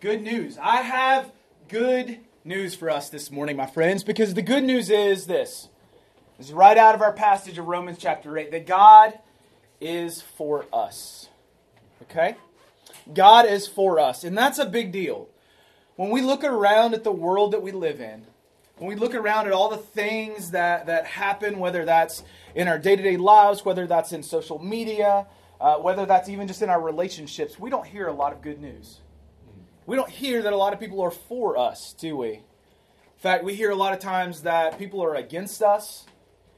Good news. I have good news for us this morning, my friends, because the good news is this. This is right out of our passage of Romans chapter 8 that God is for us. Okay? God is for us. And that's a big deal. When we look around at the world that we live in, when we look around at all the things that, that happen, whether that's in our day to day lives, whether that's in social media, uh, whether that's even just in our relationships, we don't hear a lot of good news. We don't hear that a lot of people are for us, do we? In fact, we hear a lot of times that people are against us.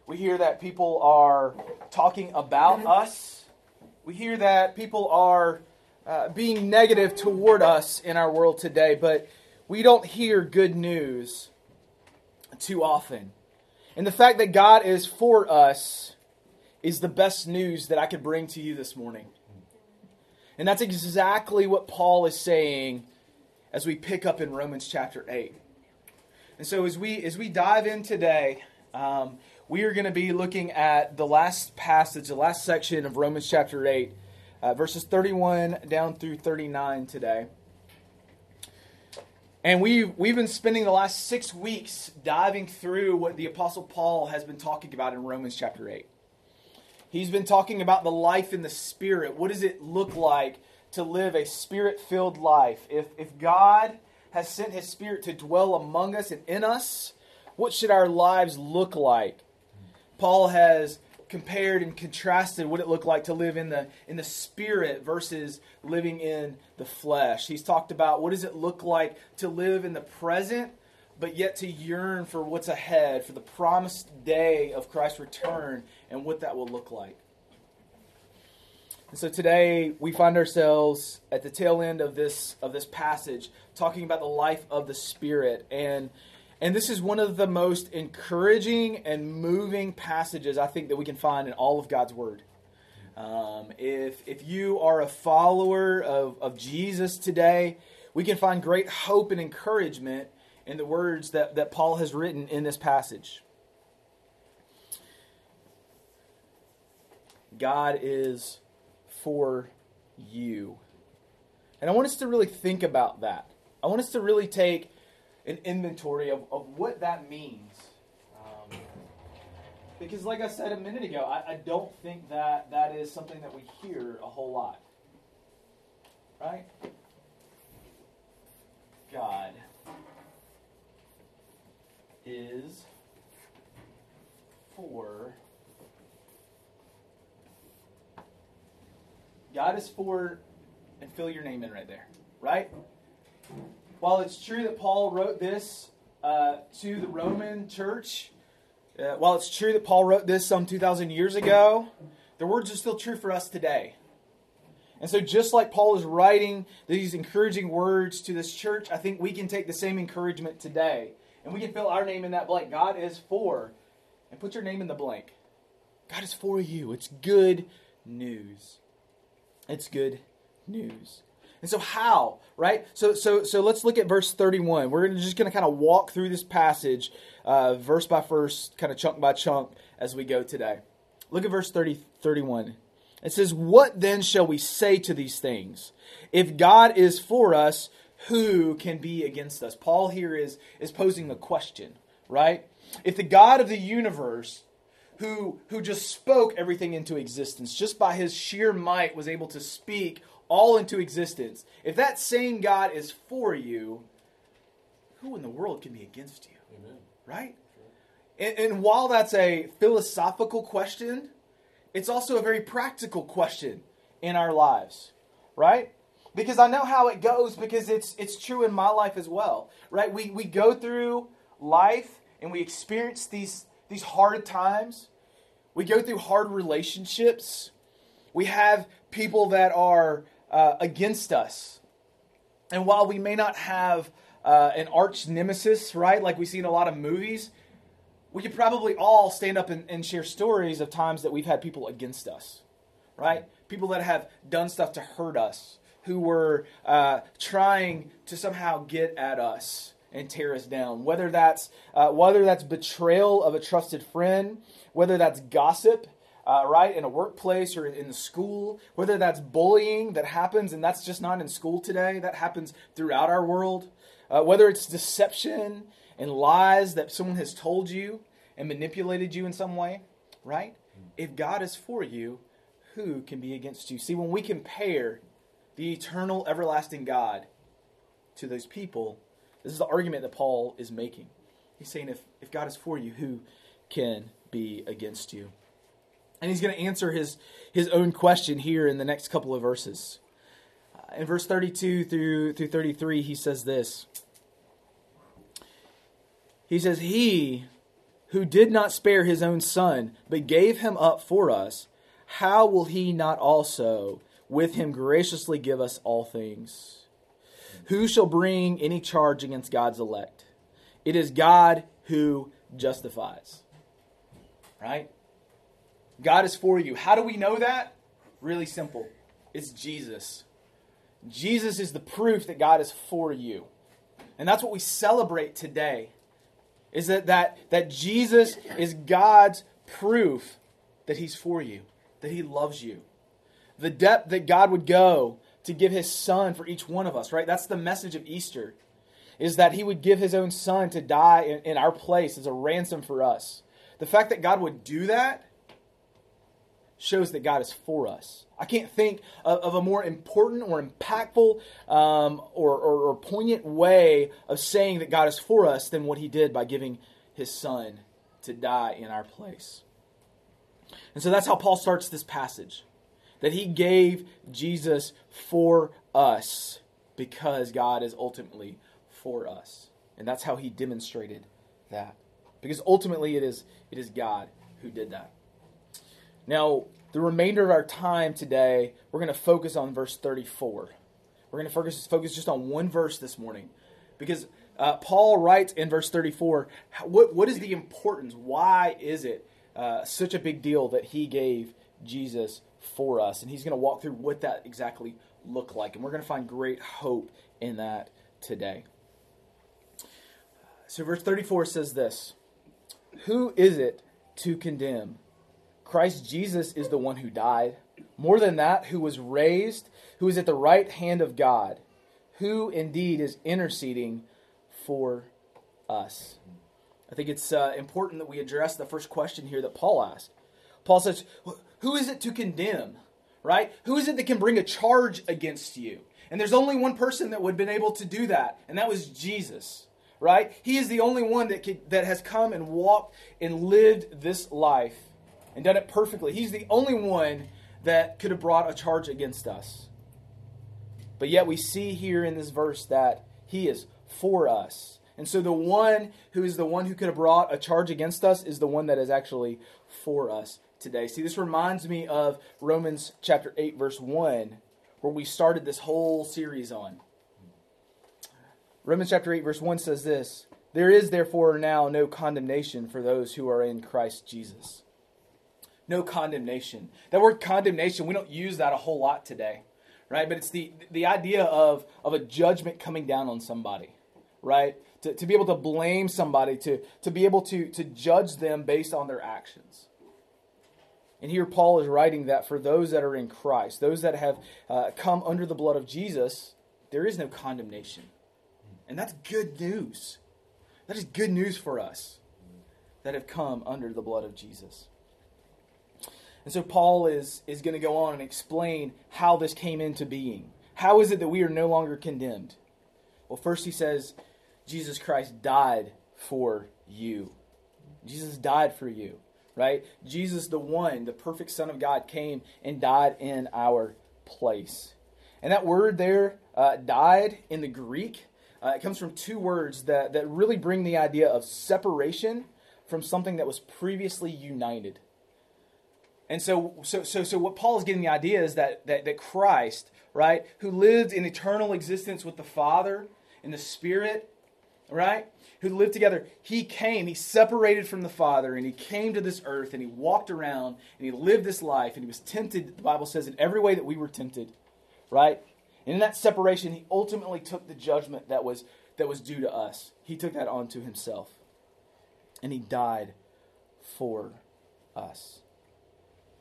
We hear that people are talking about us. We hear that people are uh, being negative toward us in our world today, but we don't hear good news too often. And the fact that God is for us is the best news that I could bring to you this morning. And that's exactly what Paul is saying as we pick up in Romans chapter 8. And so as we as we dive in today, um, we are going to be looking at the last passage, the last section of Romans chapter 8, uh, verses 31 down through 39 today. And we've, we've been spending the last six weeks diving through what the Apostle Paul has been talking about in Romans chapter 8. He's been talking about the life in the Spirit. What does it look like to live a Spirit filled life? If, if God has sent His Spirit to dwell among us and in us, what should our lives look like? Paul has compared and contrasted what it looked like to live in the in the spirit versus living in the flesh. He's talked about what does it look like to live in the present but yet to yearn for what's ahead, for the promised day of Christ's return and what that will look like. And so today we find ourselves at the tail end of this of this passage talking about the life of the spirit and and this is one of the most encouraging and moving passages I think that we can find in all of God's Word. Um, if, if you are a follower of, of Jesus today, we can find great hope and encouragement in the words that, that Paul has written in this passage. God is for you. And I want us to really think about that. I want us to really take an inventory of, of what that means. Um, because, like I said a minute ago, I, I don't think that that is something that we hear a whole lot. Right? God is for. God is for, and fill your name in right there, right? While it's true that Paul wrote this uh, to the Roman church, uh, while it's true that Paul wrote this some 2,000 years ago, the words are still true for us today. And so, just like Paul is writing these encouraging words to this church, I think we can take the same encouragement today. And we can fill our name in that blank. God is for. And put your name in the blank. God is for you. It's good news. It's good news. And so how, right? So so so let's look at verse 31. We're just going to kind of walk through this passage uh, verse by verse, kind of chunk by chunk as we go today. Look at verse 30 31. It says, "What then shall we say to these things? If God is for us, who can be against us?" Paul here is is posing a question, right? If the God of the universe who, who just spoke everything into existence, just by his sheer might was able to speak all into existence. If that same God is for you, who in the world can be against you? Amen. Right? And, and while that's a philosophical question, it's also a very practical question in our lives, right? Because I know how it goes because it's it's true in my life as well, right? We we go through life and we experience these these hard times. We go through hard relationships. We have people that are uh, against us. And while we may not have uh, an arch nemesis, right, like we see in a lot of movies, we could probably all stand up and, and share stories of times that we've had people against us, right? People that have done stuff to hurt us, who were uh, trying to somehow get at us and tear us down. Whether that's uh, whether that's betrayal of a trusted friend, whether that's gossip, uh, right, in a workplace or in the school, whether that's bullying that happens, and that's just not in school today, that happens throughout our world, uh, whether it's deception and lies that someone has told you and manipulated you in some way, right? If God is for you, who can be against you? See, when we compare the eternal, everlasting God to those people, this is the argument that Paul is making. He's saying, if, if God is for you, who can be against you? And he's going to answer his, his own question here in the next couple of verses. Uh, in verse 32 through, through 33, he says this He says, He who did not spare his own son, but gave him up for us, how will he not also with him graciously give us all things? Who shall bring any charge against God's elect? It is God who justifies. Right? God is for you. How do we know that? Really simple. It's Jesus. Jesus is the proof that God is for you. And that's what we celebrate today. Is that that, that Jesus is God's proof that he's for you, that he loves you. The depth that God would go to give his son for each one of us, right? That's the message of Easter. Is that he would give his own son to die in, in our place as a ransom for us. The fact that God would do that shows that God is for us. I can't think of, of a more important or impactful um, or, or, or poignant way of saying that God is for us than what he did by giving his son to die in our place. And so that's how Paul starts this passage that he gave Jesus for us because God is ultimately for us. And that's how he demonstrated that. Because ultimately it is it is God who did that. Now, the remainder of our time today, we're going to focus on verse 34. We're going to focus, focus just on one verse this morning. Because uh, Paul writes in verse 34 what, what is the importance? Why is it uh, such a big deal that he gave Jesus for us? And he's going to walk through what that exactly looked like. And we're going to find great hope in that today. So, verse 34 says this Who is it to condemn? Christ Jesus is the one who died. More than that, who was raised, who is at the right hand of God, who indeed is interceding for us. I think it's uh, important that we address the first question here that Paul asked. Paul says, Who is it to condemn? Right? Who is it that can bring a charge against you? And there's only one person that would have been able to do that, and that was Jesus. Right? He is the only one that, could, that has come and walked and lived this life and done it perfectly. He's the only one that could have brought a charge against us. But yet we see here in this verse that he is for us. And so the one who is the one who could have brought a charge against us is the one that is actually for us today. See, this reminds me of Romans chapter 8, verse 1, where we started this whole series on. Romans chapter 8, verse 1 says this There is therefore now no condemnation for those who are in Christ Jesus no condemnation. That word condemnation, we don't use that a whole lot today, right? But it's the, the idea of, of a judgment coming down on somebody, right? To, to be able to blame somebody, to, to be able to, to judge them based on their actions. And here Paul is writing that for those that are in Christ, those that have uh, come under the blood of Jesus, there is no condemnation. And that's good news. That is good news for us that have come under the blood of Jesus. And so Paul is, is going to go on and explain how this came into being. How is it that we are no longer condemned? Well, first he says, Jesus Christ died for you. Jesus died for you, right? Jesus, the one, the perfect Son of God, came and died in our place. And that word there, uh, died, in the Greek, uh, it comes from two words that, that really bring the idea of separation from something that was previously united. And so, so, so, so what Paul is getting the idea is that, that, that Christ, right, who lived in eternal existence with the Father and the Spirit, right, who lived together, he came, he separated from the Father, and he came to this earth, and he walked around, and he lived this life, and he was tempted, the Bible says, in every way that we were tempted, right? And in that separation, he ultimately took the judgment that was, that was due to us. He took that onto himself. And he died for us.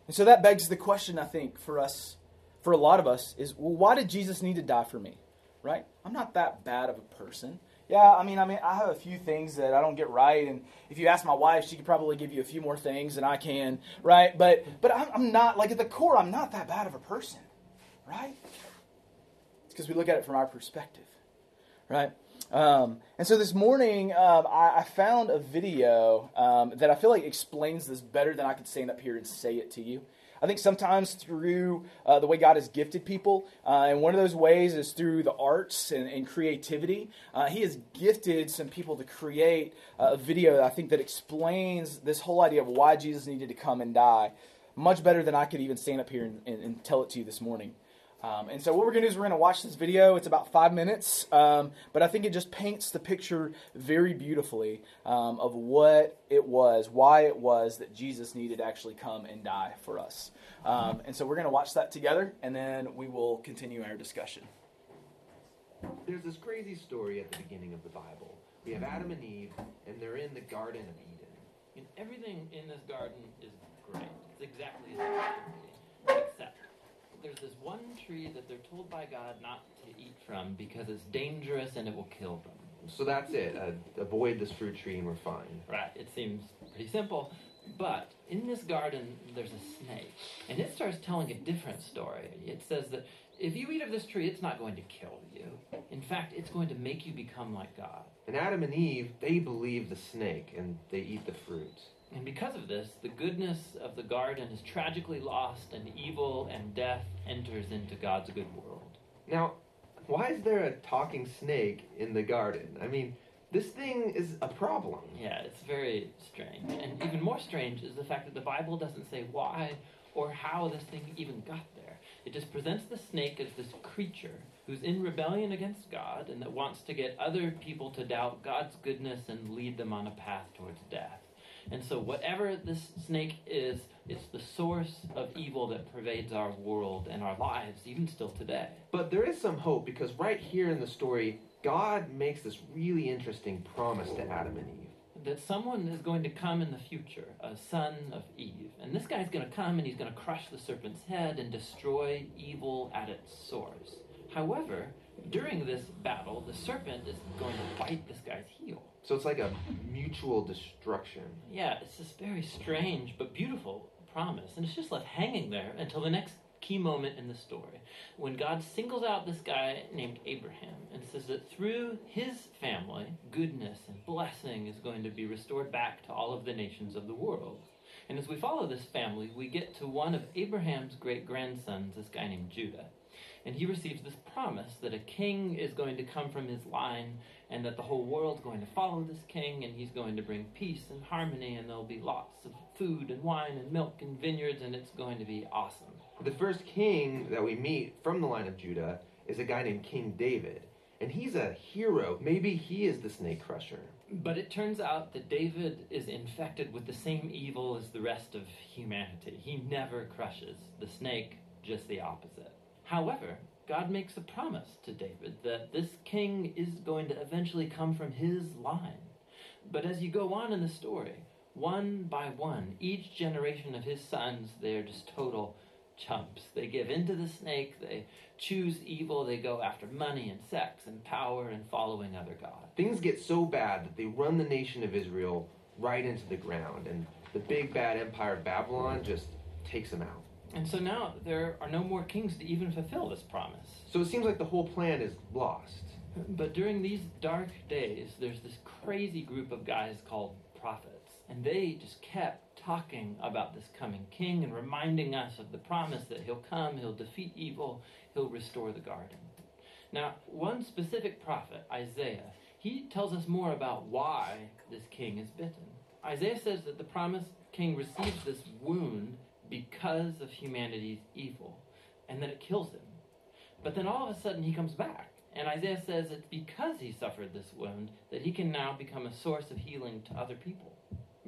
And so that begs the question, I think, for us, for a lot of us, is well, why did Jesus need to die for me? Right? I'm not that bad of a person. Yeah, I mean, I mean, I have a few things that I don't get right, and if you ask my wife, she could probably give you a few more things than I can, right? But, but I'm, not like at the core, I'm not that bad of a person, right? It's because we look at it from our perspective, right? Um, and so this morning, um, I, I, found a video um, that I feel like explains this better than I could stand up here and say it to you. I think sometimes through uh, the way God has gifted people, uh, and one of those ways is through the arts and, and creativity. Uh, he has gifted some people to create a video, I think, that explains this whole idea of why Jesus needed to come and die much better than I could even stand up here and, and, and tell it to you this morning. Um, and so what we're going to do is we're going to watch this video. It's about five minutes, um, but I think it just paints the picture very beautifully um, of what it was, why it was that Jesus needed to actually come and die for us. Um, and so we're going to watch that together, and then we will continue our discussion. There's this crazy story at the beginning of the Bible. We have Adam and Eve, and they're in the Garden of Eden. And everything in this garden is great. It's exactly as it should be, except there's this one tree that they're told by God not to eat from because it's dangerous and it will kill them. So that's it. Uh, avoid this fruit tree and we're fine. Right. It seems pretty simple. But in this garden, there's a snake. And it starts telling a different story. It says that if you eat of this tree, it's not going to kill you. In fact, it's going to make you become like God. And Adam and Eve, they believe the snake and they eat the fruit. And because of this, the goodness of the garden is tragically lost, and evil and death enters into God's good world. Now, why is there a talking snake in the garden? I mean, this thing is a problem. Yeah, it's very strange. And even more strange is the fact that the Bible doesn't say why or how this thing even got there. It just presents the snake as this creature who's in rebellion against God and that wants to get other people to doubt God's goodness and lead them on a path towards death. And so, whatever this snake is, it's the source of evil that pervades our world and our lives, even still today. But there is some hope because right here in the story, God makes this really interesting promise to Adam and Eve. That someone is going to come in the future, a son of Eve. And this guy's going to come and he's going to crush the serpent's head and destroy evil at its source. However, during this battle, the serpent is going to bite this guy's heel. So it's like a mutual destruction. Yeah, it's this very strange but beautiful promise. And it's just left hanging there until the next key moment in the story when God singles out this guy named Abraham and says that through his family, goodness and blessing is going to be restored back to all of the nations of the world. And as we follow this family, we get to one of Abraham's great grandsons, this guy named Judah. And he receives this promise that a king is going to come from his line and that the whole world's going to follow this king and he's going to bring peace and harmony and there'll be lots of food and wine and milk and vineyards and it's going to be awesome. The first king that we meet from the line of Judah is a guy named King David. And he's a hero. Maybe he is the snake crusher. But it turns out that David is infected with the same evil as the rest of humanity. He never crushes the snake, just the opposite. However, God makes a promise to David that this king is going to eventually come from his line. But as you go on in the story, one by one, each generation of his sons, they're just total chumps. They give in to the snake, they choose evil, they go after money and sex and power and following other gods. Things get so bad that they run the nation of Israel right into the ground, and the big bad empire of Babylon just takes them out. And so now there are no more kings to even fulfill this promise. So it seems like the whole plan is lost. But during these dark days, there's this crazy group of guys called prophets. And they just kept talking about this coming king and reminding us of the promise that he'll come, he'll defeat evil, he'll restore the garden. Now, one specific prophet, Isaiah, he tells us more about why this king is bitten. Isaiah says that the promised king receives this wound because of humanity's evil and that it kills him. But then all of a sudden he comes back. And Isaiah says it's because he suffered this wound that he can now become a source of healing to other people.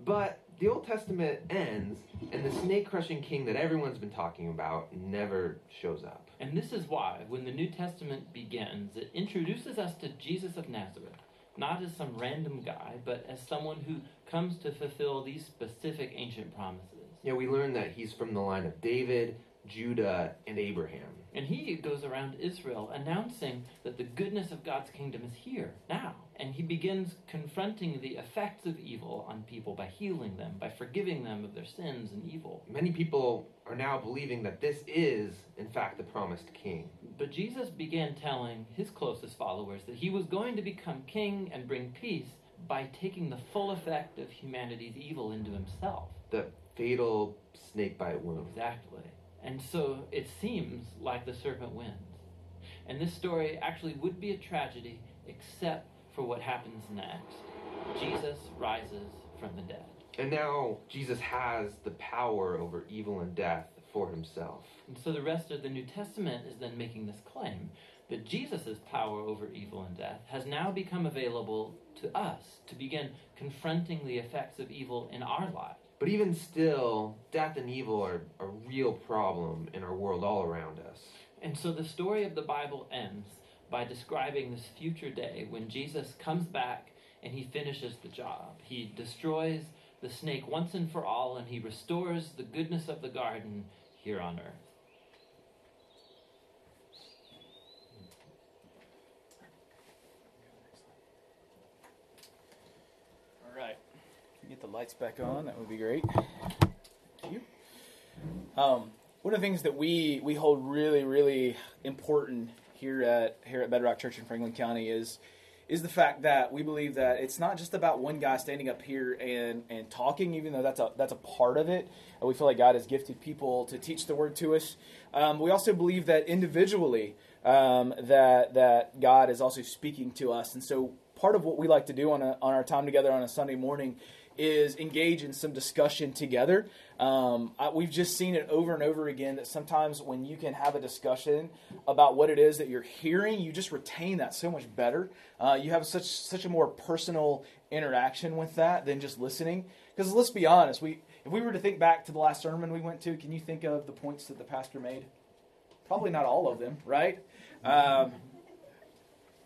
But the Old Testament ends, and the snake crushing king that everyone's been talking about never shows up. And this is why, when the New Testament begins, it introduces us to Jesus of Nazareth, not as some random guy, but as someone who comes to fulfill these specific ancient promises. Yeah, we learn that he's from the line of David, Judah, and Abraham. And he goes around Israel announcing that the goodness of God's kingdom is here, now. And he begins confronting the effects of evil on people by healing them, by forgiving them of their sins and evil. Many people are now believing that this is, in fact, the promised king. But Jesus began telling his closest followers that he was going to become king and bring peace by taking the full effect of humanity's evil into himself. The fatal snake bite wound. Exactly. And so it seems like the serpent wins. And this story actually would be a tragedy except for what happens next. Jesus rises from the dead. And now Jesus has the power over evil and death for himself. And so the rest of the New Testament is then making this claim that Jesus' power over evil and death has now become available to us to begin confronting the effects of evil in our lives. But even still, death and evil are a real problem in our world all around us. And so the story of the Bible ends by describing this future day when Jesus comes back and he finishes the job. He destroys the snake once and for all and he restores the goodness of the garden here on earth. All right. Can we get the lights back on? That would be great. Thank you. Um, one of the things that we we hold really really important here at here at Bedrock Church in Franklin County is is the fact that we believe that it's not just about one guy standing up here and, and talking, even though that's a that's a part of it. And we feel like God has gifted people to teach the word to us. Um, we also believe that individually um, that that God is also speaking to us, and so part of what we like to do on a, on our time together on a Sunday morning is engage in some discussion together. Um, I, we've just seen it over and over again that sometimes when you can have a discussion about what it is that you're hearing, you just retain that so much better. Uh, you have such such a more personal interaction with that than just listening. Because let's be honest, we if we were to think back to the last sermon we went to, can you think of the points that the pastor made? Probably not all of them, right? Um,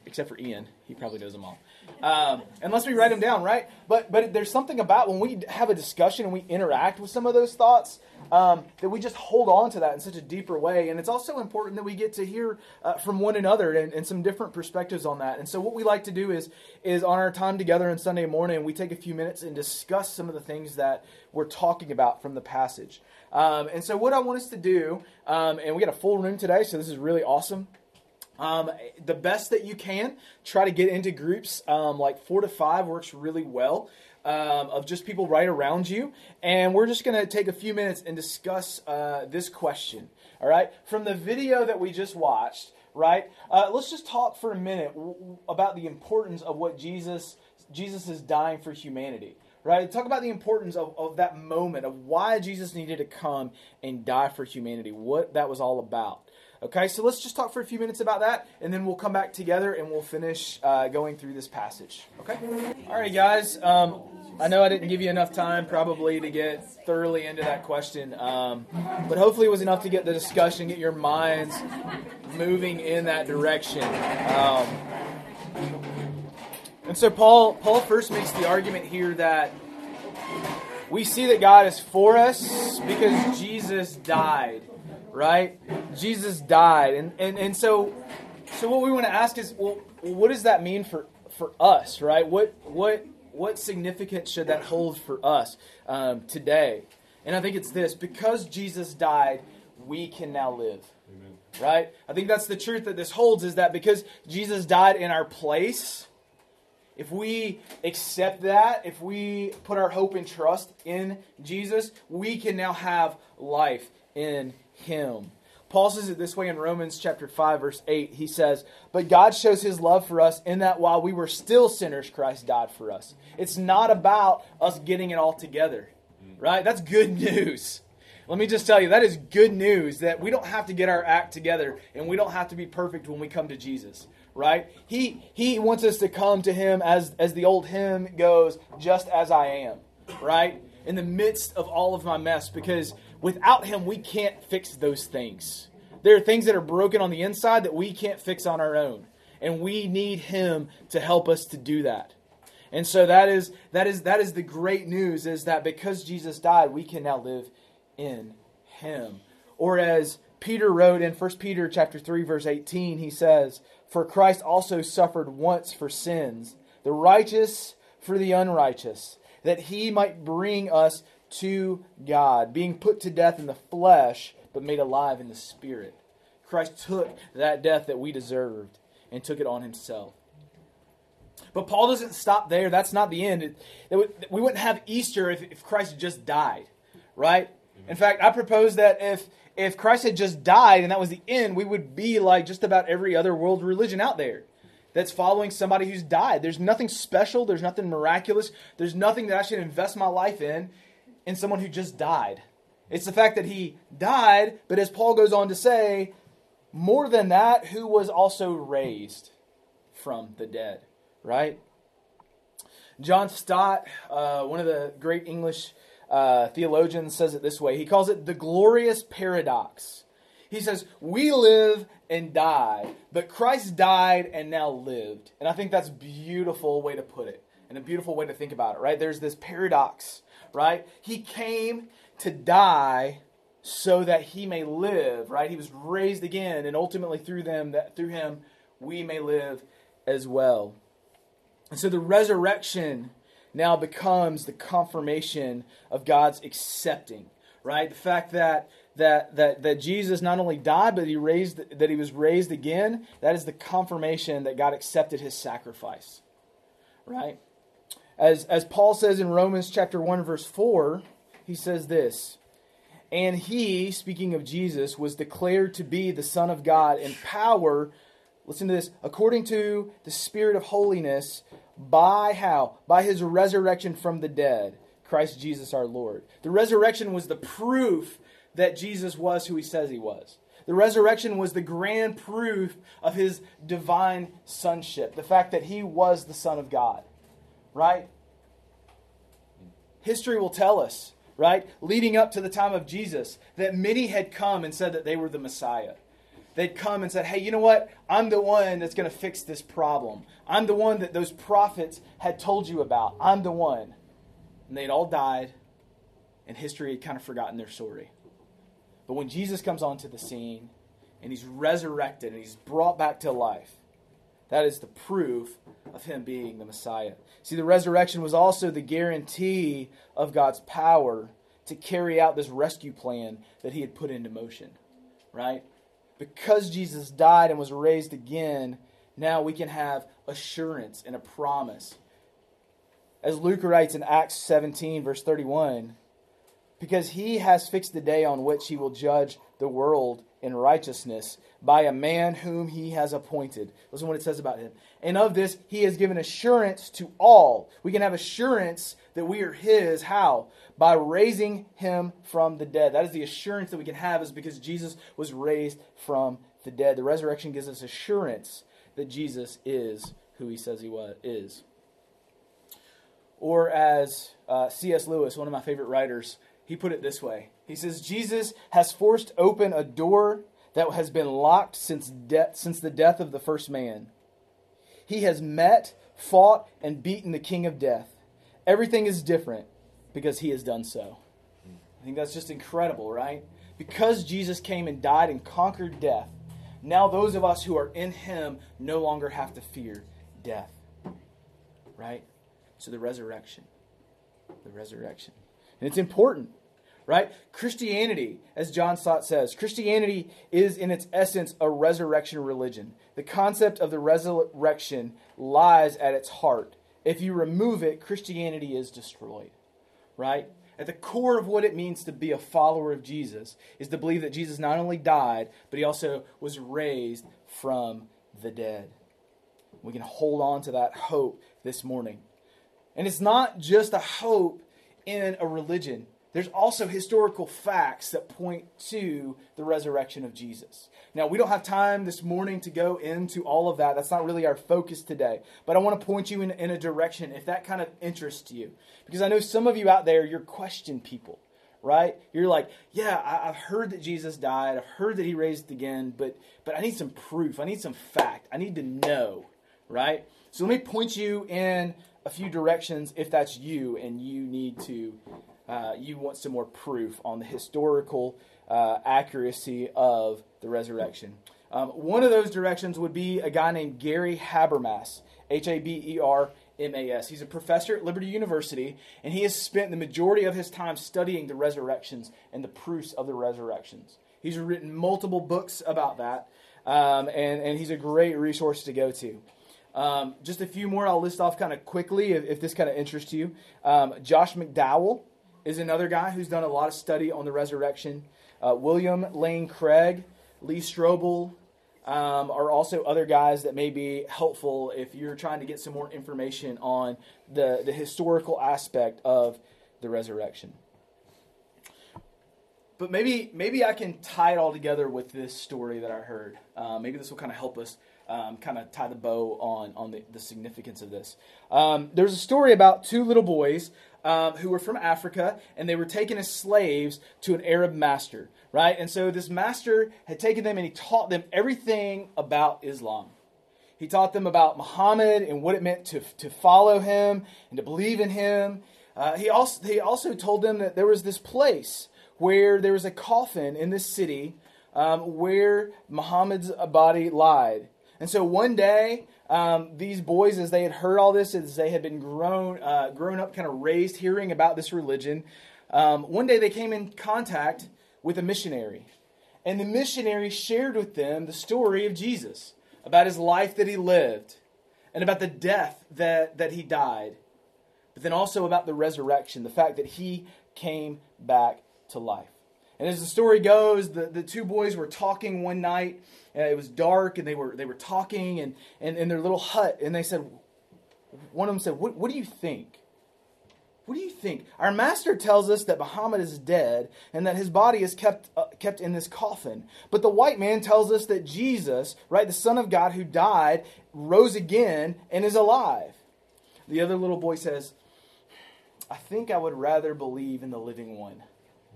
except for Ian, he probably knows them all. Um, unless we write them down, right? But but there's something about when we have a discussion and we interact with some of those thoughts um, that we just hold on to that in such a deeper way. And it's also important that we get to hear uh, from one another and, and, some different perspectives on that. And so what we like to do is is on our time together on Sunday morning, we take a few minutes and discuss some of the things that we're talking about from the passage. Um, and so what I want us to do, um, and we got a full room today, so this is really awesome. Um, the best that you can, try to get into groups. Um, like four to five works really well. Um, of just people right around you. And we're just going to take a few minutes and discuss uh, this question. All right? From the video that we just watched, right? Uh, let's just talk for a minute w- about the importance of what Jesus Jesus is dying for humanity. Right? Talk about the importance of, of that moment, of why Jesus needed to come and die for humanity, what that was all about. Okay, so let's just talk for a few minutes about that, and then we'll come back together and we'll finish uh, going through this passage. Okay? All right, guys. Um, I know I didn't give you enough time probably to get thoroughly into that question, um, but hopefully it was enough to get the discussion, get your minds moving in that direction. Um, and so Paul, Paul first makes the argument here that we see that God is for us because Jesus died right? Jesus died. And, and, and so, so what we want to ask is, well, what does that mean for, for us, right? What, what, what significance should that hold for us um, today? And I think it's this because Jesus died, we can now live. Amen. Right? I think that's the truth that this holds is that because Jesus died in our place, if we accept that, if we put our hope and trust in Jesus, we can now have life in him. Paul says it this way in Romans chapter 5 verse 8. He says, "But God shows his love for us in that while we were still sinners Christ died for us." It's not about us getting it all together. Right? That's good news. Let me just tell you, that is good news that we don't have to get our act together and we don't have to be perfect when we come to Jesus. Right? He he wants us to come to him as as the old hymn goes, just as I am. Right? In the midst of all of my mess because Without Him, we can't fix those things. There are things that are broken on the inside that we can't fix on our own. And we need Him to help us to do that. And so that is that is that is the great news is that because Jesus died, we can now live in him. Or as Peter wrote in 1 Peter chapter 3 verse 18, he says, "For Christ also suffered once for sins, the righteous for the unrighteous, that he might bring us to God, being put to death in the flesh, but made alive in the spirit." Christ took that death that we deserved and took it on himself. But Paul doesn't stop there. That's not the end. It, it we wouldn't have Easter if, if Christ just died, right? Mm-hmm. In fact, I propose that if if Christ had just died and that was the end, we would be like just about every other world religion out there that's following somebody who's died. There's nothing special, there's nothing miraculous, there's nothing that I should invest my life in in someone who just died. It's the fact that he died, but as Paul goes on to say, more than that, who was also raised from the dead, right? John Stott, uh, one of the great English uh, theologian says it this way. He calls it the glorious paradox. He says, We live and die, but Christ died and now lived. And I think that's a beautiful way to put it and a beautiful way to think about it, right? There's this paradox, right? He came to die so that he may live, right? He was raised again, and ultimately through them, that through him, we may live as well. And so the resurrection now becomes the confirmation of God's accepting, right? The fact that that that that Jesus not only died but he raised that he was raised again, that is the confirmation that God accepted his sacrifice. Right? As as Paul says in Romans chapter 1 verse 4, he says this, and he, speaking of Jesus, was declared to be the Son of God in power. Listen to this according to the Spirit of holiness by how? By his resurrection from the dead, Christ Jesus our Lord. The resurrection was the proof that Jesus was who he says he was. The resurrection was the grand proof of his divine sonship, the fact that he was the Son of God. Right? History will tell us, right, leading up to the time of Jesus, that many had come and said that they were the Messiah they'd come and said, Hey, you know what? I'm the one that's going to fix this problem. I'm the one that those prophets had told you about. I'm the one. And they'd all died, and history had kind of forgotten their story. But when Jesus comes onto the scene and he's resurrected and he's brought back to life, that is the proof of him being the Messiah. See, the resurrection was also the guarantee of God's power to carry out this rescue plan that he had put into motion, right? because Jesus died and was raised again, now we can have assurance and a promise. As Luke writes in Acts 17, verse 31, because he has fixed the day on which he will judge the world in righteousness by a man whom he has appointed. Listen to what it says about him. And of this he has given assurance to all. We can have assurance that we are his. How? By raising him from the dead. That is the assurance that we can have, is because Jesus was raised from the dead. The resurrection gives us assurance that Jesus is who he says he was, is. Or as uh, C.S. Lewis, one of my favorite writers, he put it this way He says, Jesus has forced open a door that has been locked since, de- since the death of the first man. He has met, fought, and beaten the king of death. Everything is different because he has done so. I think that's just incredible, right? Because Jesus came and died and conquered death, now those of us who are in him no longer have to fear death. Right? So the resurrection. The resurrection. And it's important, right? Christianity, as John Stott says, Christianity is in its essence a resurrection religion. The concept of the resurrection lies at its heart. If you remove it, Christianity is destroyed, right? At the core of what it means to be a follower of Jesus is to believe that Jesus not only died, but he also was raised from the dead. We can hold on to that hope this morning. And it's not just a hope in a religion, there's also historical facts that point to the resurrection of Jesus. Now, we don't have time this morning to go into all of that. That's not really our focus today. But I want to point you in, in a direction if that kind of interests you. Because I know some of you out there, you're question people, right? You're like, yeah, I, have heard that Jesus died. I've heard that he raised again, but, but I need some proof. I need some fact. I need to know, right? So let me point you in a few directions if that's you and you need to uh, you want some more proof on the historical uh, accuracy of the resurrection. Um, one of those directions would be a guy named Gary Habermas, H A B E R M A S. He's a professor at Liberty University, and he has spent the majority of his time studying the resurrections and the proofs of the resurrections. He's written multiple books about that, um, and, and he's a great resource to go to. Um, just a few more I'll list off kind of quickly if, if this kind of interests you. Um, Josh McDowell is another guy who's done a lot of study on the resurrection. Uh, William Lane Craig, Lee Strobel um, are also other guys that may be helpful if you're trying to get some more information on the, the historical aspect of the resurrection. But maybe maybe I can tie it all together with this story that I heard. Uh, maybe this will kind of help us um, kind of tie the bow on on the, the significance of this. Um, there's a story about two little boys um, who were from Africa, and they were taken as slaves to an Arab master, right? And so this master had taken them and he taught them everything about Islam. He taught them about Muhammad and what it meant to, to follow him and to believe in him. Uh, he, also, he also told them that there was this place where there was a coffin in this city um, where Muhammad's body lied. And so one day, um, these boys, as they had heard all this, as they had been grown, uh, grown up, kind of raised, hearing about this religion, um, one day they came in contact with a missionary. And the missionary shared with them the story of Jesus, about his life that he lived, and about the death that, that he died, but then also about the resurrection, the fact that he came back to life. And as the story goes, the, the two boys were talking one night. Uh, it was dark, and they were they were talking and, and in their little hut. And they said, one of them said, "What, what do you think? What do you think? Our master tells us that Muhammad is dead and that his body is kept uh, kept in this coffin. But the white man tells us that Jesus, right, the Son of God who died, rose again and is alive." The other little boy says, "I think I would rather believe in the living one."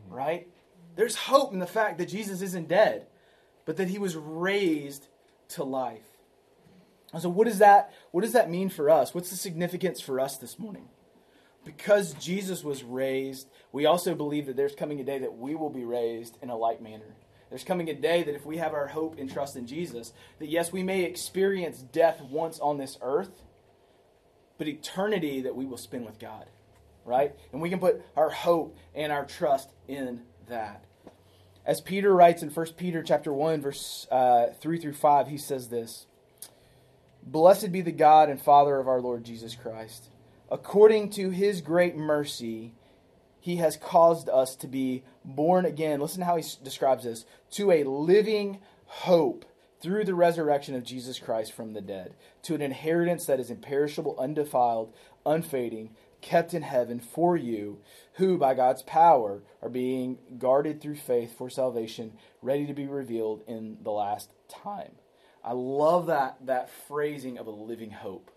Right? There's hope in the fact that Jesus isn't dead, but that he was raised to life. And so what does that what does that mean for us? What's the significance for us this morning? Because Jesus was raised, we also believe that there's coming a day that we will be raised in a like manner. There's coming a day that if we have our hope and trust in Jesus, that yes, we may experience death once on this earth, but eternity that we will spend with God. Right? And we can put our hope and our trust in that. As Peter writes in 1 Peter chapter 1 verse uh, 3 through 5, he says this. Blessed be the God and Father of our Lord Jesus Christ. According to his great mercy, he has caused us to be born again. Listen to how he describes this to a living hope through the resurrection of Jesus Christ from the dead, to an inheritance that is imperishable, undefiled, unfading, kept in heaven for you, who by God's power are being guarded through faith for salvation, ready to be revealed in the last time. I love that that phrasing of a living hope.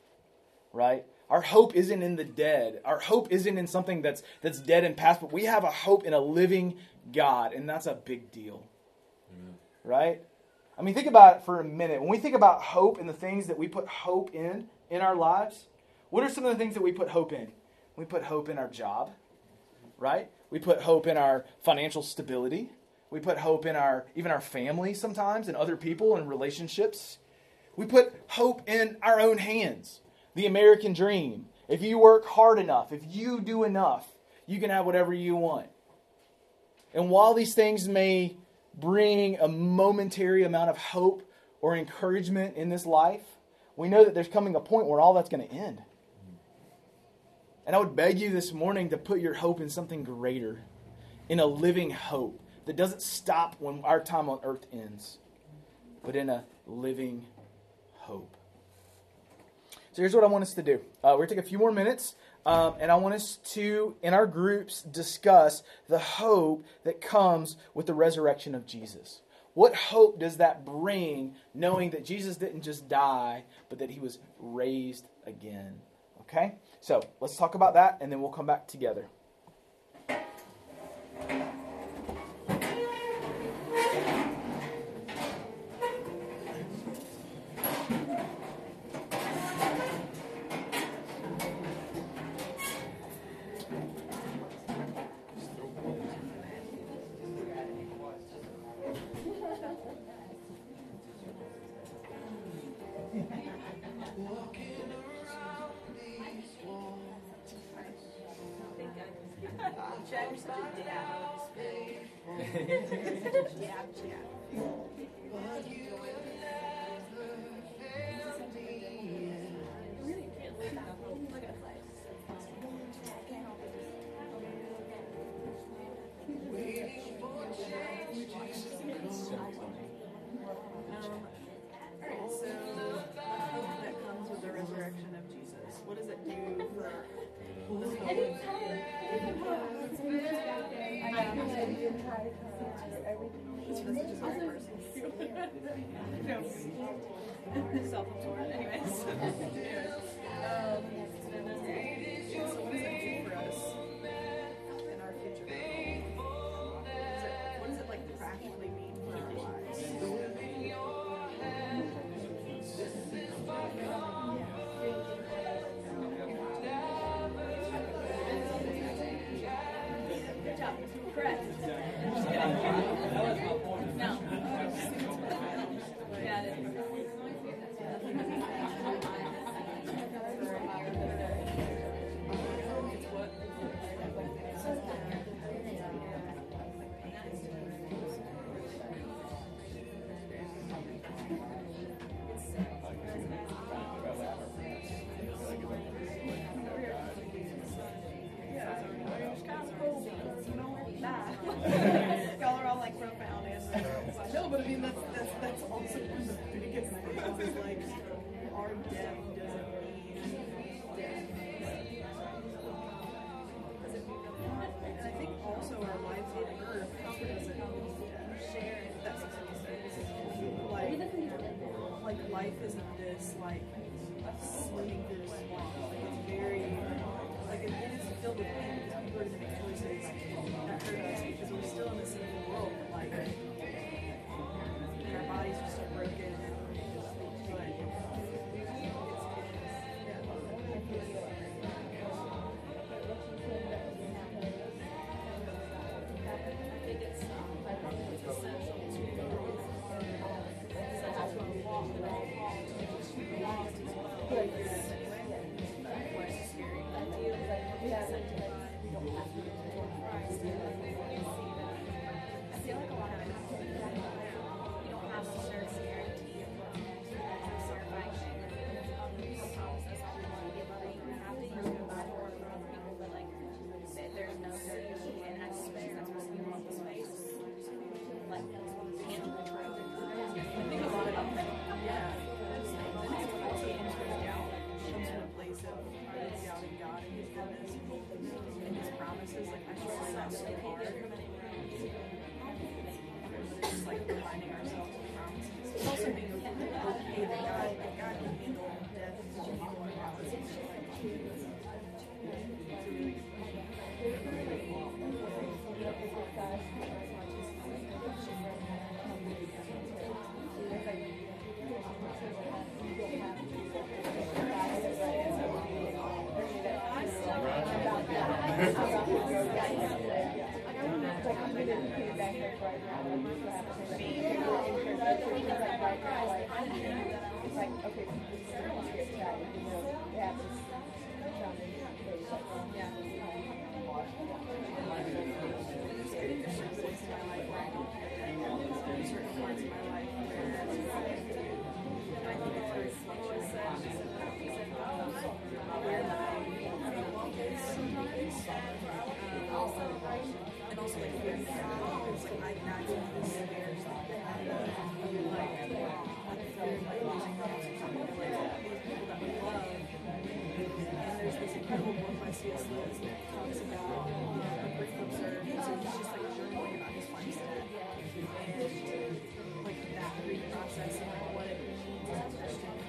Right? Our hope isn't in the dead. Our hope isn't in something that's that's dead and past, but we have a hope in a living God, and that's a big deal. Amen. Right? I mean, think about it for a minute. When we think about hope and the things that we put hope in in our lives, what are some of the things that we put hope in? We put hope in our job, right? We put hope in our financial stability. We put hope in our even our family sometimes and other people and relationships. We put hope in our own hands. The American dream. If you work hard enough, if you do enough, you can have whatever you want. And while these things may bring a momentary amount of hope or encouragement in this life, we know that there's coming a point where all that's going to end. And I would beg you this morning to put your hope in something greater, in a living hope that doesn't stop when our time on earth ends, but in a living hope. So here's what I want us to do. Uh, we're going to take a few more minutes, um, and I want us to, in our groups, discuss the hope that comes with the resurrection of Jesus. What hope does that bring, knowing that Jesus didn't just die, but that he was raised again? Okay? So let's talk about that, and then we'll come back together. Yeah. seriously talks about um, the brief observance and just like journaling about his farmstead and like that process and like what it means as a.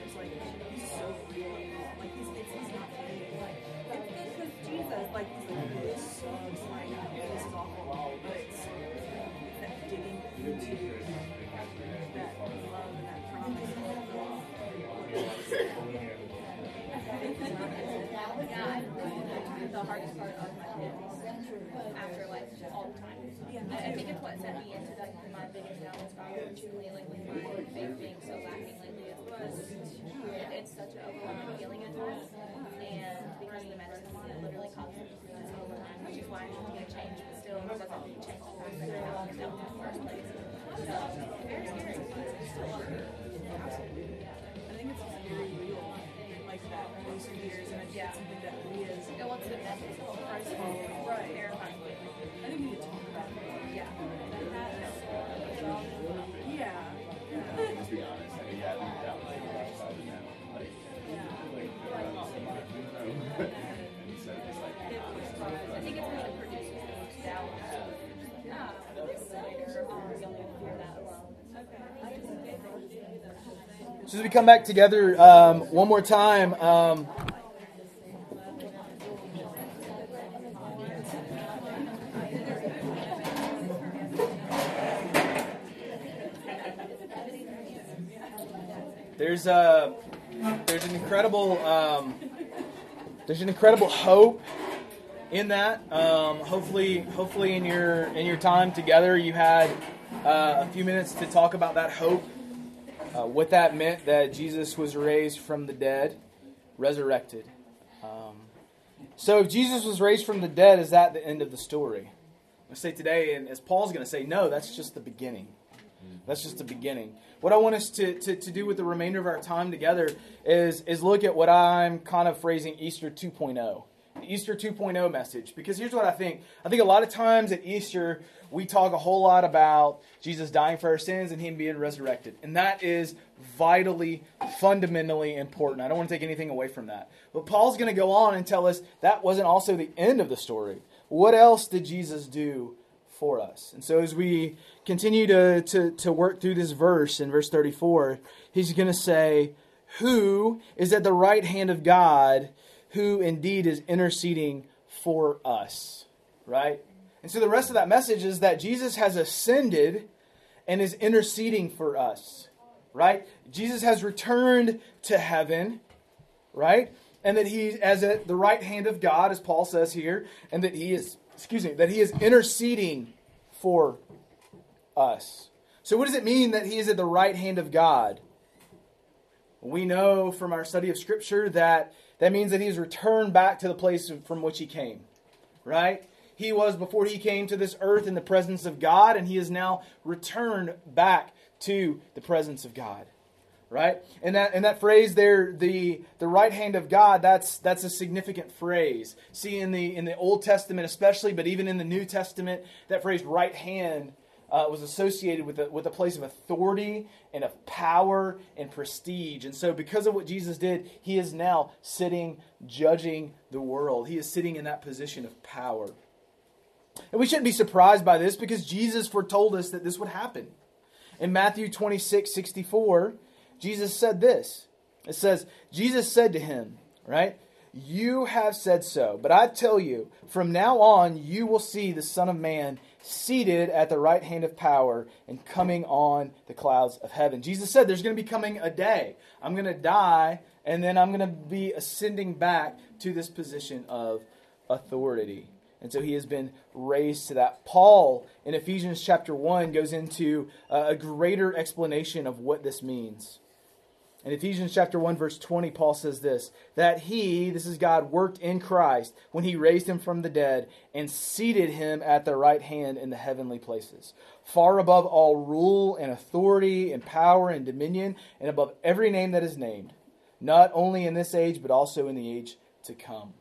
all the time. I, I think it's what sent me into like my biggest downward spiral, particularly like with my faith being so lacking lately as it was. It, it's such an overwhelming feeling at times, and because of the medicine, it literally causes this all the time, which is why I'm trying to change, but still doesn't change the fact that I locked up in the first place. So very scary, but it's still Absolutely. I think it's also very real, like that, those years, and it's yeah. something that we as... It wants to mess with the price Right. Terrifying. We come back together um, one more time, um, there's a there's an incredible um, there's an incredible hope in that. Um, hopefully, hopefully in your in your time together, you had uh, a few minutes to talk about that hope uh, what that meant that Jesus was raised from the dead, resurrected. Um, so, if Jesus was raised from the dead, is that the end of the story? I say today, and as Paul's going to say, no, that's just the beginning. That's just the beginning. What I want us to, to, to do with the remainder of our time together is, is look at what I'm kind of phrasing Easter 2.0. The Easter 2.0 message. Because here's what I think. I think a lot of times at Easter, we talk a whole lot about Jesus dying for our sins and Him being resurrected. And that is vitally, fundamentally important. I don't want to take anything away from that. But Paul's going to go on and tell us that wasn't also the end of the story. What else did Jesus do for us? And so as we continue to, to, to work through this verse in verse 34, he's going to say, Who is at the right hand of God, who indeed is interceding for us? Right? And so the rest of that message is that Jesus has ascended and is interceding for us. Right? Jesus has returned to heaven. Right? And that he as at the right hand of God, as Paul says here, and that he is, excuse me, that he is interceding for us. So what does it mean that he is at the right hand of God? We know from our study of Scripture that that means that he's returned back to the place from which he came. Right? He was before he came to this earth in the presence of God, and he is now returned back to the presence of God. Right? And that and that phrase there, the the right hand of God, that's that's a significant phrase. See in the in the Old Testament especially, but even in the New Testament, that phrase right hand uh, was associated with a, with a place of authority and of power and prestige. And so, because of what Jesus did, he is now sitting judging the world. He is sitting in that position of power. And we shouldn't be surprised by this because Jesus foretold us that this would happen. In Matthew 26 64, Jesus said this. It says, Jesus said to him, right? You have said so, but I tell you, from now on you will see the Son of Man seated at the right hand of power and coming on the clouds of heaven. Jesus said there's going to be coming a day. I'm going to die, and then I'm going to be ascending back to this position of authority. And so he has been raised to that. Paul in Ephesians chapter 1 goes into a greater explanation of what this means. In Ephesians chapter 1 verse 20 Paul says this that he this is God worked in Christ when he raised him from the dead and seated him at the right hand in the heavenly places far above all rule and authority and power and dominion and above every name that is named not only in this age but also in the age to come.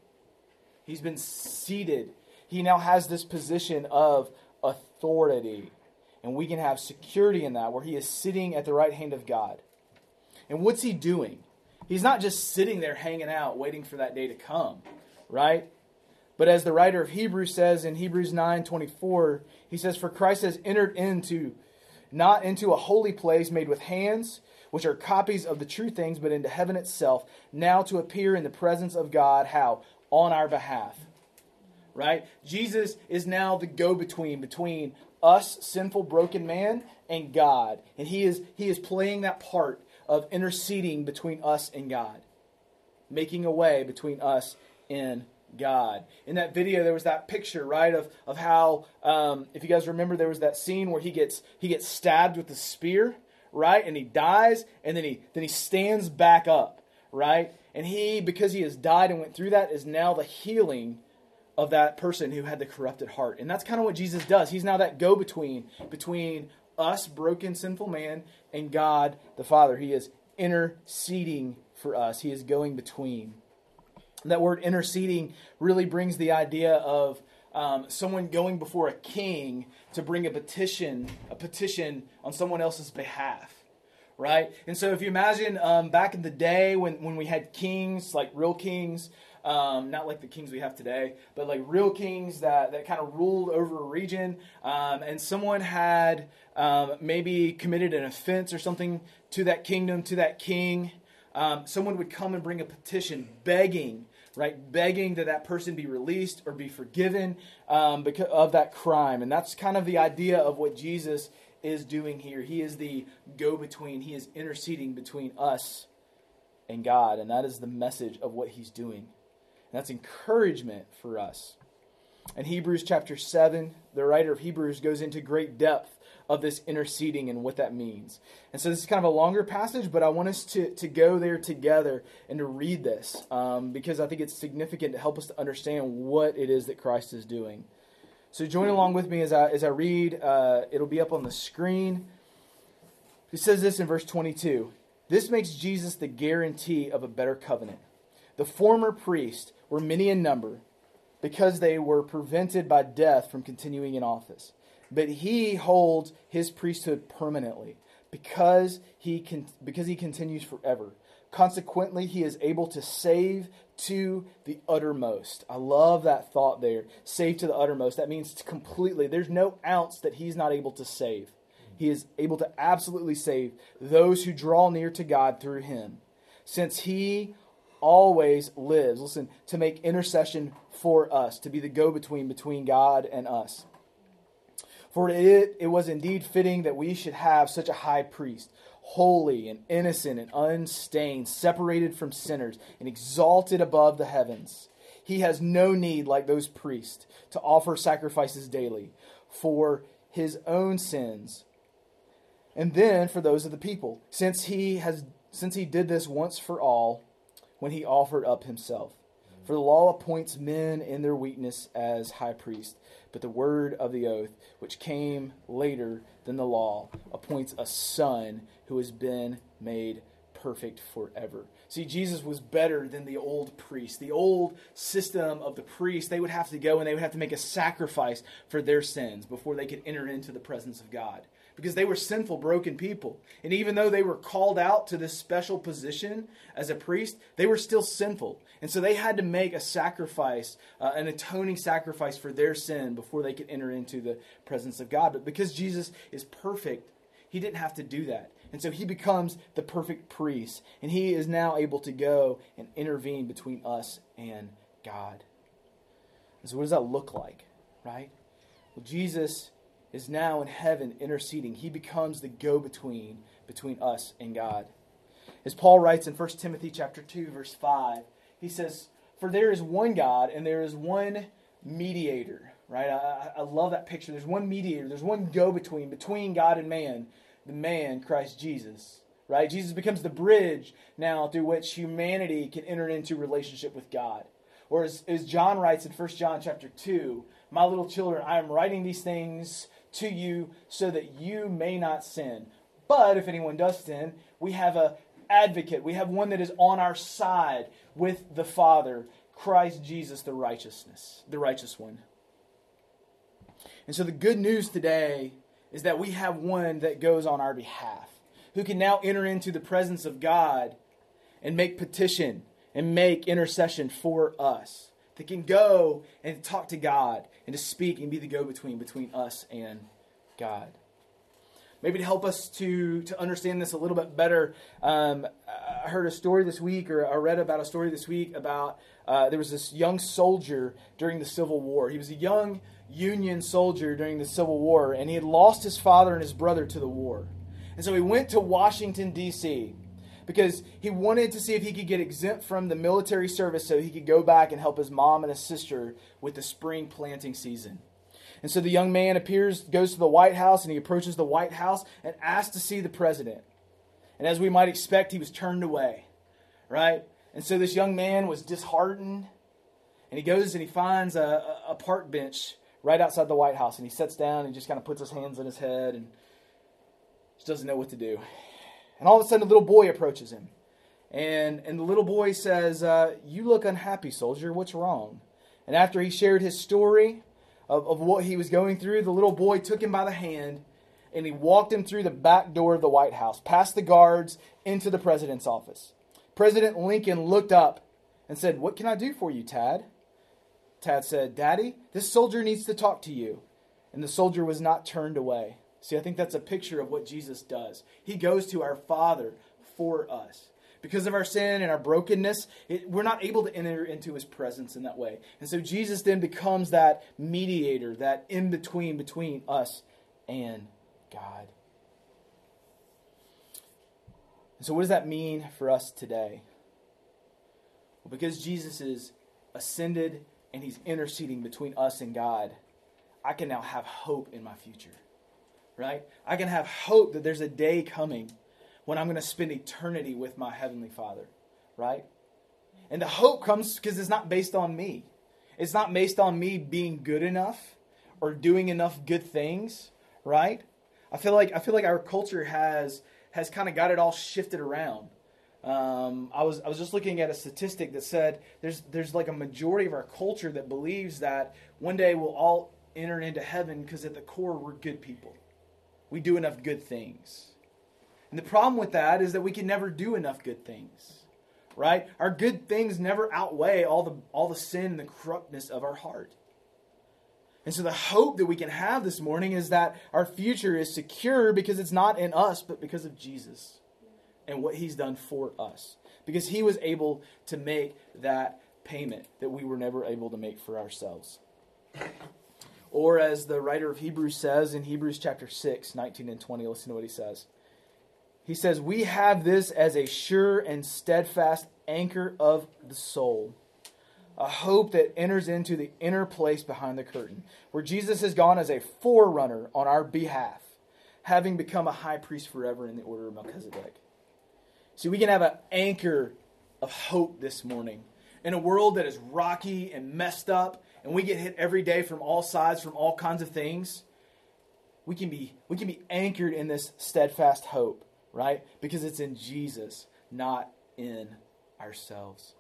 He's been seated. He now has this position of authority and we can have security in that where he is sitting at the right hand of God. And what's he doing? He's not just sitting there hanging out, waiting for that day to come, right? But as the writer of Hebrews says in Hebrews 9 24, he says, For Christ has entered into, not into a holy place made with hands, which are copies of the true things, but into heaven itself, now to appear in the presence of God, how? On our behalf. Right? Jesus is now the go between between us, sinful, broken man, and God. And he is, he is playing that part of interceding between us and God, making a way between us and God. In that video, there was that picture, right, of of how, um, if you guys remember, there was that scene where he gets he gets stabbed with the spear, right, and he dies, and then he then he stands back up, right, and he because he has died and went through that is now the healing of that person who had the corrupted heart, and that's kind of what Jesus does. He's now that go between between us, broken, sinful man, and God the Father. He is interceding for us, He is going between. That word interceding really brings the idea of um, someone going before a king to bring a petition, a petition on someone else's behalf right? And so if you imagine um, back in the day when, when we had kings, like real kings, um, not like the kings we have today, but like real kings that, that kind of ruled over a region, um, and someone had um, maybe committed an offense or something to that kingdom, to that king, um, someone would come and bring a petition begging right? Begging that that person be released or be forgiven um, because of that crime. And that's kind of the idea of what Jesus is doing here. He is the go between, he is interceding between us and God. And that is the message of what he's doing. That's encouragement for us. In Hebrews chapter 7, the writer of Hebrews goes into great depth of this interceding and what that means. And so this is kind of a longer passage, but I want us to, to go there together and to read this um, because I think it's significant to help us to understand what it is that Christ is doing. So join along with me as I, as I read. Uh, it'll be up on the screen. He says this in verse 22 This makes Jesus the guarantee of a better covenant. The former priests were many in number because they were prevented by death from continuing in office. But he holds his priesthood permanently because he, can, because he continues forever. Consequently, he is able to save to the uttermost. I love that thought there. Save to the uttermost. That means completely. There's no ounce that he's not able to save. He is able to absolutely save those who draw near to God through him. Since he always lives, listen, to make intercession for us, to be the go between between God and us. For it, it was indeed fitting that we should have such a high priest, holy and innocent and unstained, separated from sinners, and exalted above the heavens. He has no need, like those priests, to offer sacrifices daily for his own sins and then for those of the people, since he has since he did this once for all when he offered up himself. For the law appoints men in their weakness as high priest, but the word of the oath, which came later than the law, appoints a son who has been made perfect forever. See, Jesus was better than the old priest. The old system of the priest, they would have to go and they would have to make a sacrifice for their sins before they could enter into the presence of God because they were sinful, broken people. And even though they were called out to this special position as a priest, they were still sinful. And so they had to make a sacrifice, uh, an atoning sacrifice for their sin before they could enter into the presence of God. But because Jesus is perfect, he didn't have to do that. And so he becomes the perfect priest. And he is now able to go and intervene between us and God. And so, what does that look like, right? Well, Jesus is now in heaven interceding. He becomes the go between between us and God. As Paul writes in 1 Timothy chapter 2 verse 5, he says, "For there is one God and there is one mediator." Right? I, I love that picture. There's one mediator. There's one go between between God and man, the man Christ Jesus. Right? Jesus becomes the bridge now through which humanity can enter into relationship with God. Or as, as John writes in 1 John chapter 2, my little children, I am writing these things to you so that you may not sin. But if anyone does sin, we have a advocate. We have one that is on our side with the Father, Christ Jesus the righteousness, the righteous one. And so the good news today is that we have one that goes on our behalf, who can now enter into the presence of God and make petition and make intercession for us that can go and talk to God and to speak and be the go between between us and God. Maybe to help us to, to understand this a little bit better, um, I heard a story this week, or I read about a story this week about uh, there was this young soldier during the Civil War. He was a young Union soldier during the Civil War, and he had lost his father and his brother to the war. And so he went to Washington, D.C because he wanted to see if he could get exempt from the military service so he could go back and help his mom and his sister with the spring planting season. And so the young man appears, goes to the White House, and he approaches the White House and asks to see the president. And as we might expect, he was turned away, right? And so this young man was disheartened, and he goes and he finds a, a park bench right outside the White House, and he sits down and just kind of puts his hands on his head and Just doesn't know what to do. And all of a sudden, a little boy approaches him. And, and the little boy says, uh, You look unhappy, soldier. What's wrong? And after he shared his story of, of what he was going through, the little boy took him by the hand and he walked him through the back door of the White House, past the guards, into the president's office. President Lincoln looked up and said, What can I do for you, Tad? Tad said, Daddy, this soldier needs to talk to you. And the soldier was not turned away. See, I think that's a picture of what Jesus does. He goes to our Father for us. Because of our sin and our brokenness, it, we're not able to enter into his presence in that way. And so Jesus then becomes that mediator, that in between between us and God. And so, what does that mean for us today? Well, because Jesus is ascended and he's interceding between us and God, I can now have hope in my future. Right? I can have hope that there's a day coming when I'm going to spend eternity with my Heavenly Father. Right? And the hope comes because it's not based on me. It's not based on me being good enough or doing enough good things, right? I feel like I feel like our culture has has kind of got it all shifted around. Um, I was I was just looking at a statistic that said there's there's like a majority of our culture that believes that one day we'll all enter into heaven because at the core we're good people. We do enough good things. And the problem with that is that we can never do enough good things. Right? Our good things never outweigh all the all the sin and the corruptness of our heart. And so the hope that we can have this morning is that our future is secure because it's not in us, but because of Jesus and what he's done for us. Because he was able to make that payment that we were never able to make for ourselves. Or as the writer of Hebrews says in Hebrews chapter 6, 19 and 20, listen to what he says. He says, We have this as a sure and steadfast anchor of the soul a hope that enters into the inner place behind the curtain, where Jesus has gone as a forerunner on our behalf, having become a high priest forever in the order of Melchizedek. See, we can have an anchor of hope this morning in a world that is rocky and messed up, and we get hit every day from all sides, from all kinds of things. We can be, we can be anchored in this steadfast hope, right? Because it's in Jesus, not in ourselves.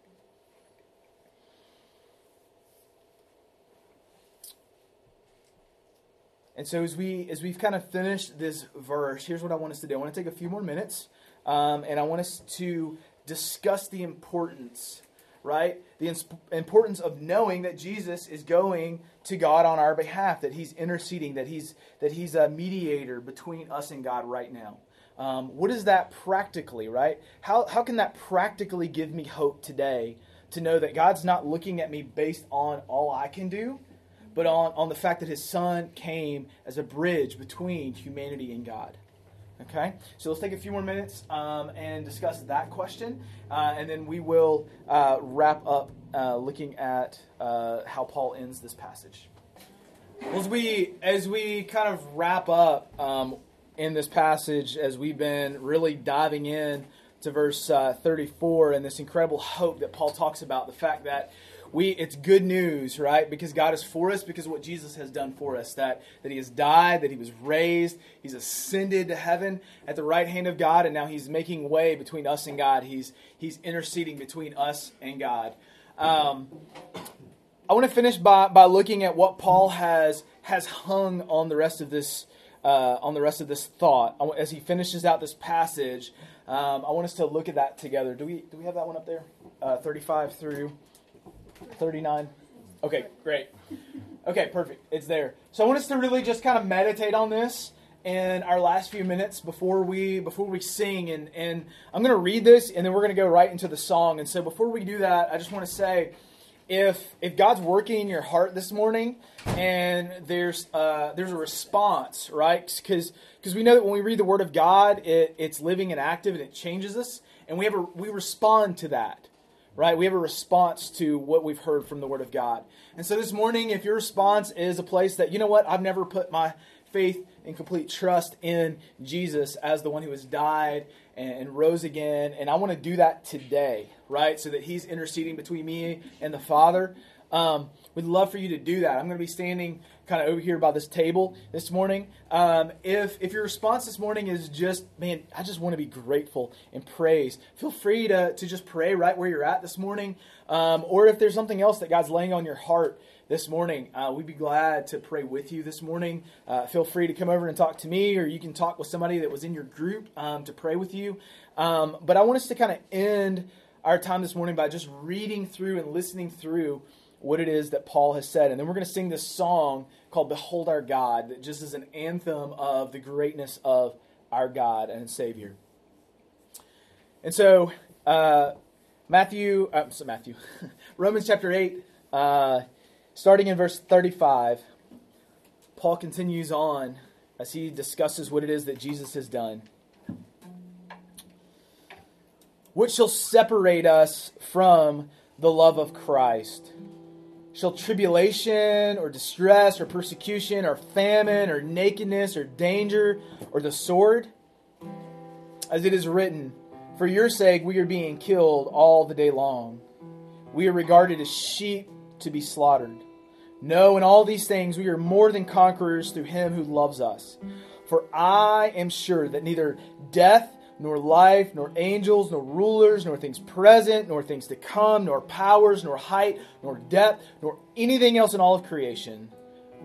And so as we as we've kind of finished this verse, here's what I want us to do. I want to take a few more minutes, um, and I want us to discuss the importance, right? The importance of knowing that Jesus is going to God on our behalf, that He's interceding, that He's that He's a mediator between us and God right now. Um, what is that practically, right? How how can that practically give me hope today to know that God's not looking at me based on all I can do? but on, on the fact that his son came as a bridge between humanity and God. Okay? So let's take a few more minutes um, and discuss that question, uh, and then we will uh, wrap up uh, looking at uh, how Paul ends this passage. As we as we kind of wrap up um, in this passage, as we've been really diving in to verse uh, 34 and this incredible hope that Paul talks about, the fact that we it's good news, right? Because God is for us, because what Jesus has done for us. That that He has died, that He was raised, He's ascended to heaven at the right hand of God, and now He's making way between us and God. He's He's interceding between us and God. Um, I want to finish by, by looking at what Paul has has hung on the rest of this uh, on the rest of this thought as he finishes out this passage. Um, I want us to look at that together. Do we do we have that one up there? Uh, Thirty five through 39? Okay, great. Okay, perfect. It's there. So I want us to really just kind of meditate on this in our last few minutes before we before we sing and and I'm going to read this and then we're going to go right into the song. And so before we do that, I just want to say if if God's working in your heart this morning and there's uh, there's a response, right? Because because we know that when we read the Word of God, it, it's living and active and it changes us, and we have a, we respond to that right? We have a response to what we've heard from the Word of God. And so this morning, if your response is a place that, you know what, I've never put my faith and complete trust in Jesus as the one who has died and, rose again, and I want to do that today, right? So that He's interceding between me and the Father. um, we'd love for you to do that. I'm going to be standing kind of over here by this table this morning. Um, if if your response this morning is just, man, I just want to be grateful and praise, feel free to to just pray right where you're at this morning. Um, or if there's something else that God's laying on your heart this morning, uh, we'd be glad to pray with you this morning. Uh, feel free to come over and talk to me, or you can talk with somebody that was in your group um, to pray with you. Um, but I want us to kind of end our time this morning by just reading through and listening through what it is that Paul has said. And then we're going to sing this song called Behold Our God, that just is an anthem of the greatness of our God and Savior. And so, uh, Matthew, uh, Matthew, Romans chapter 8, uh, starting in verse 35, Paul continues on as he discusses what it is that Jesus has done. What shall separate us from the love of Christ? Shall tribulation or distress or persecution or famine or nakedness or danger or the sword? As it is written, For your sake we are being killed all the day long. We are regarded as sheep to be slaughtered. No, in all these things we are more than conquerors through him who loves us. For I am sure that neither death, nor life, nor angels, nor rulers, nor things present, nor things to come, nor powers, nor height, nor depth, nor anything else in all of creation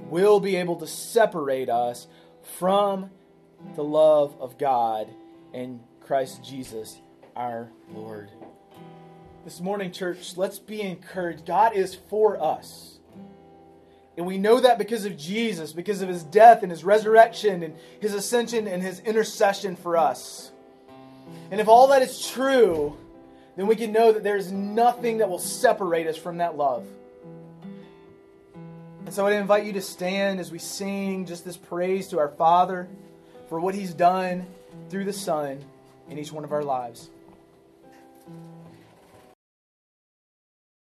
will be able to separate us from the love of God and Christ Jesus our Lord. This morning, church, let's be encouraged. God is for us. And we know that because of Jesus, because of his death and his resurrection and his ascension and his intercession for us. And if all that is true, then we can know that there's nothing that will separate us from that love. And so I invite you to stand as we sing just this praise to our Father for what He's done through the Son in each one of our lives.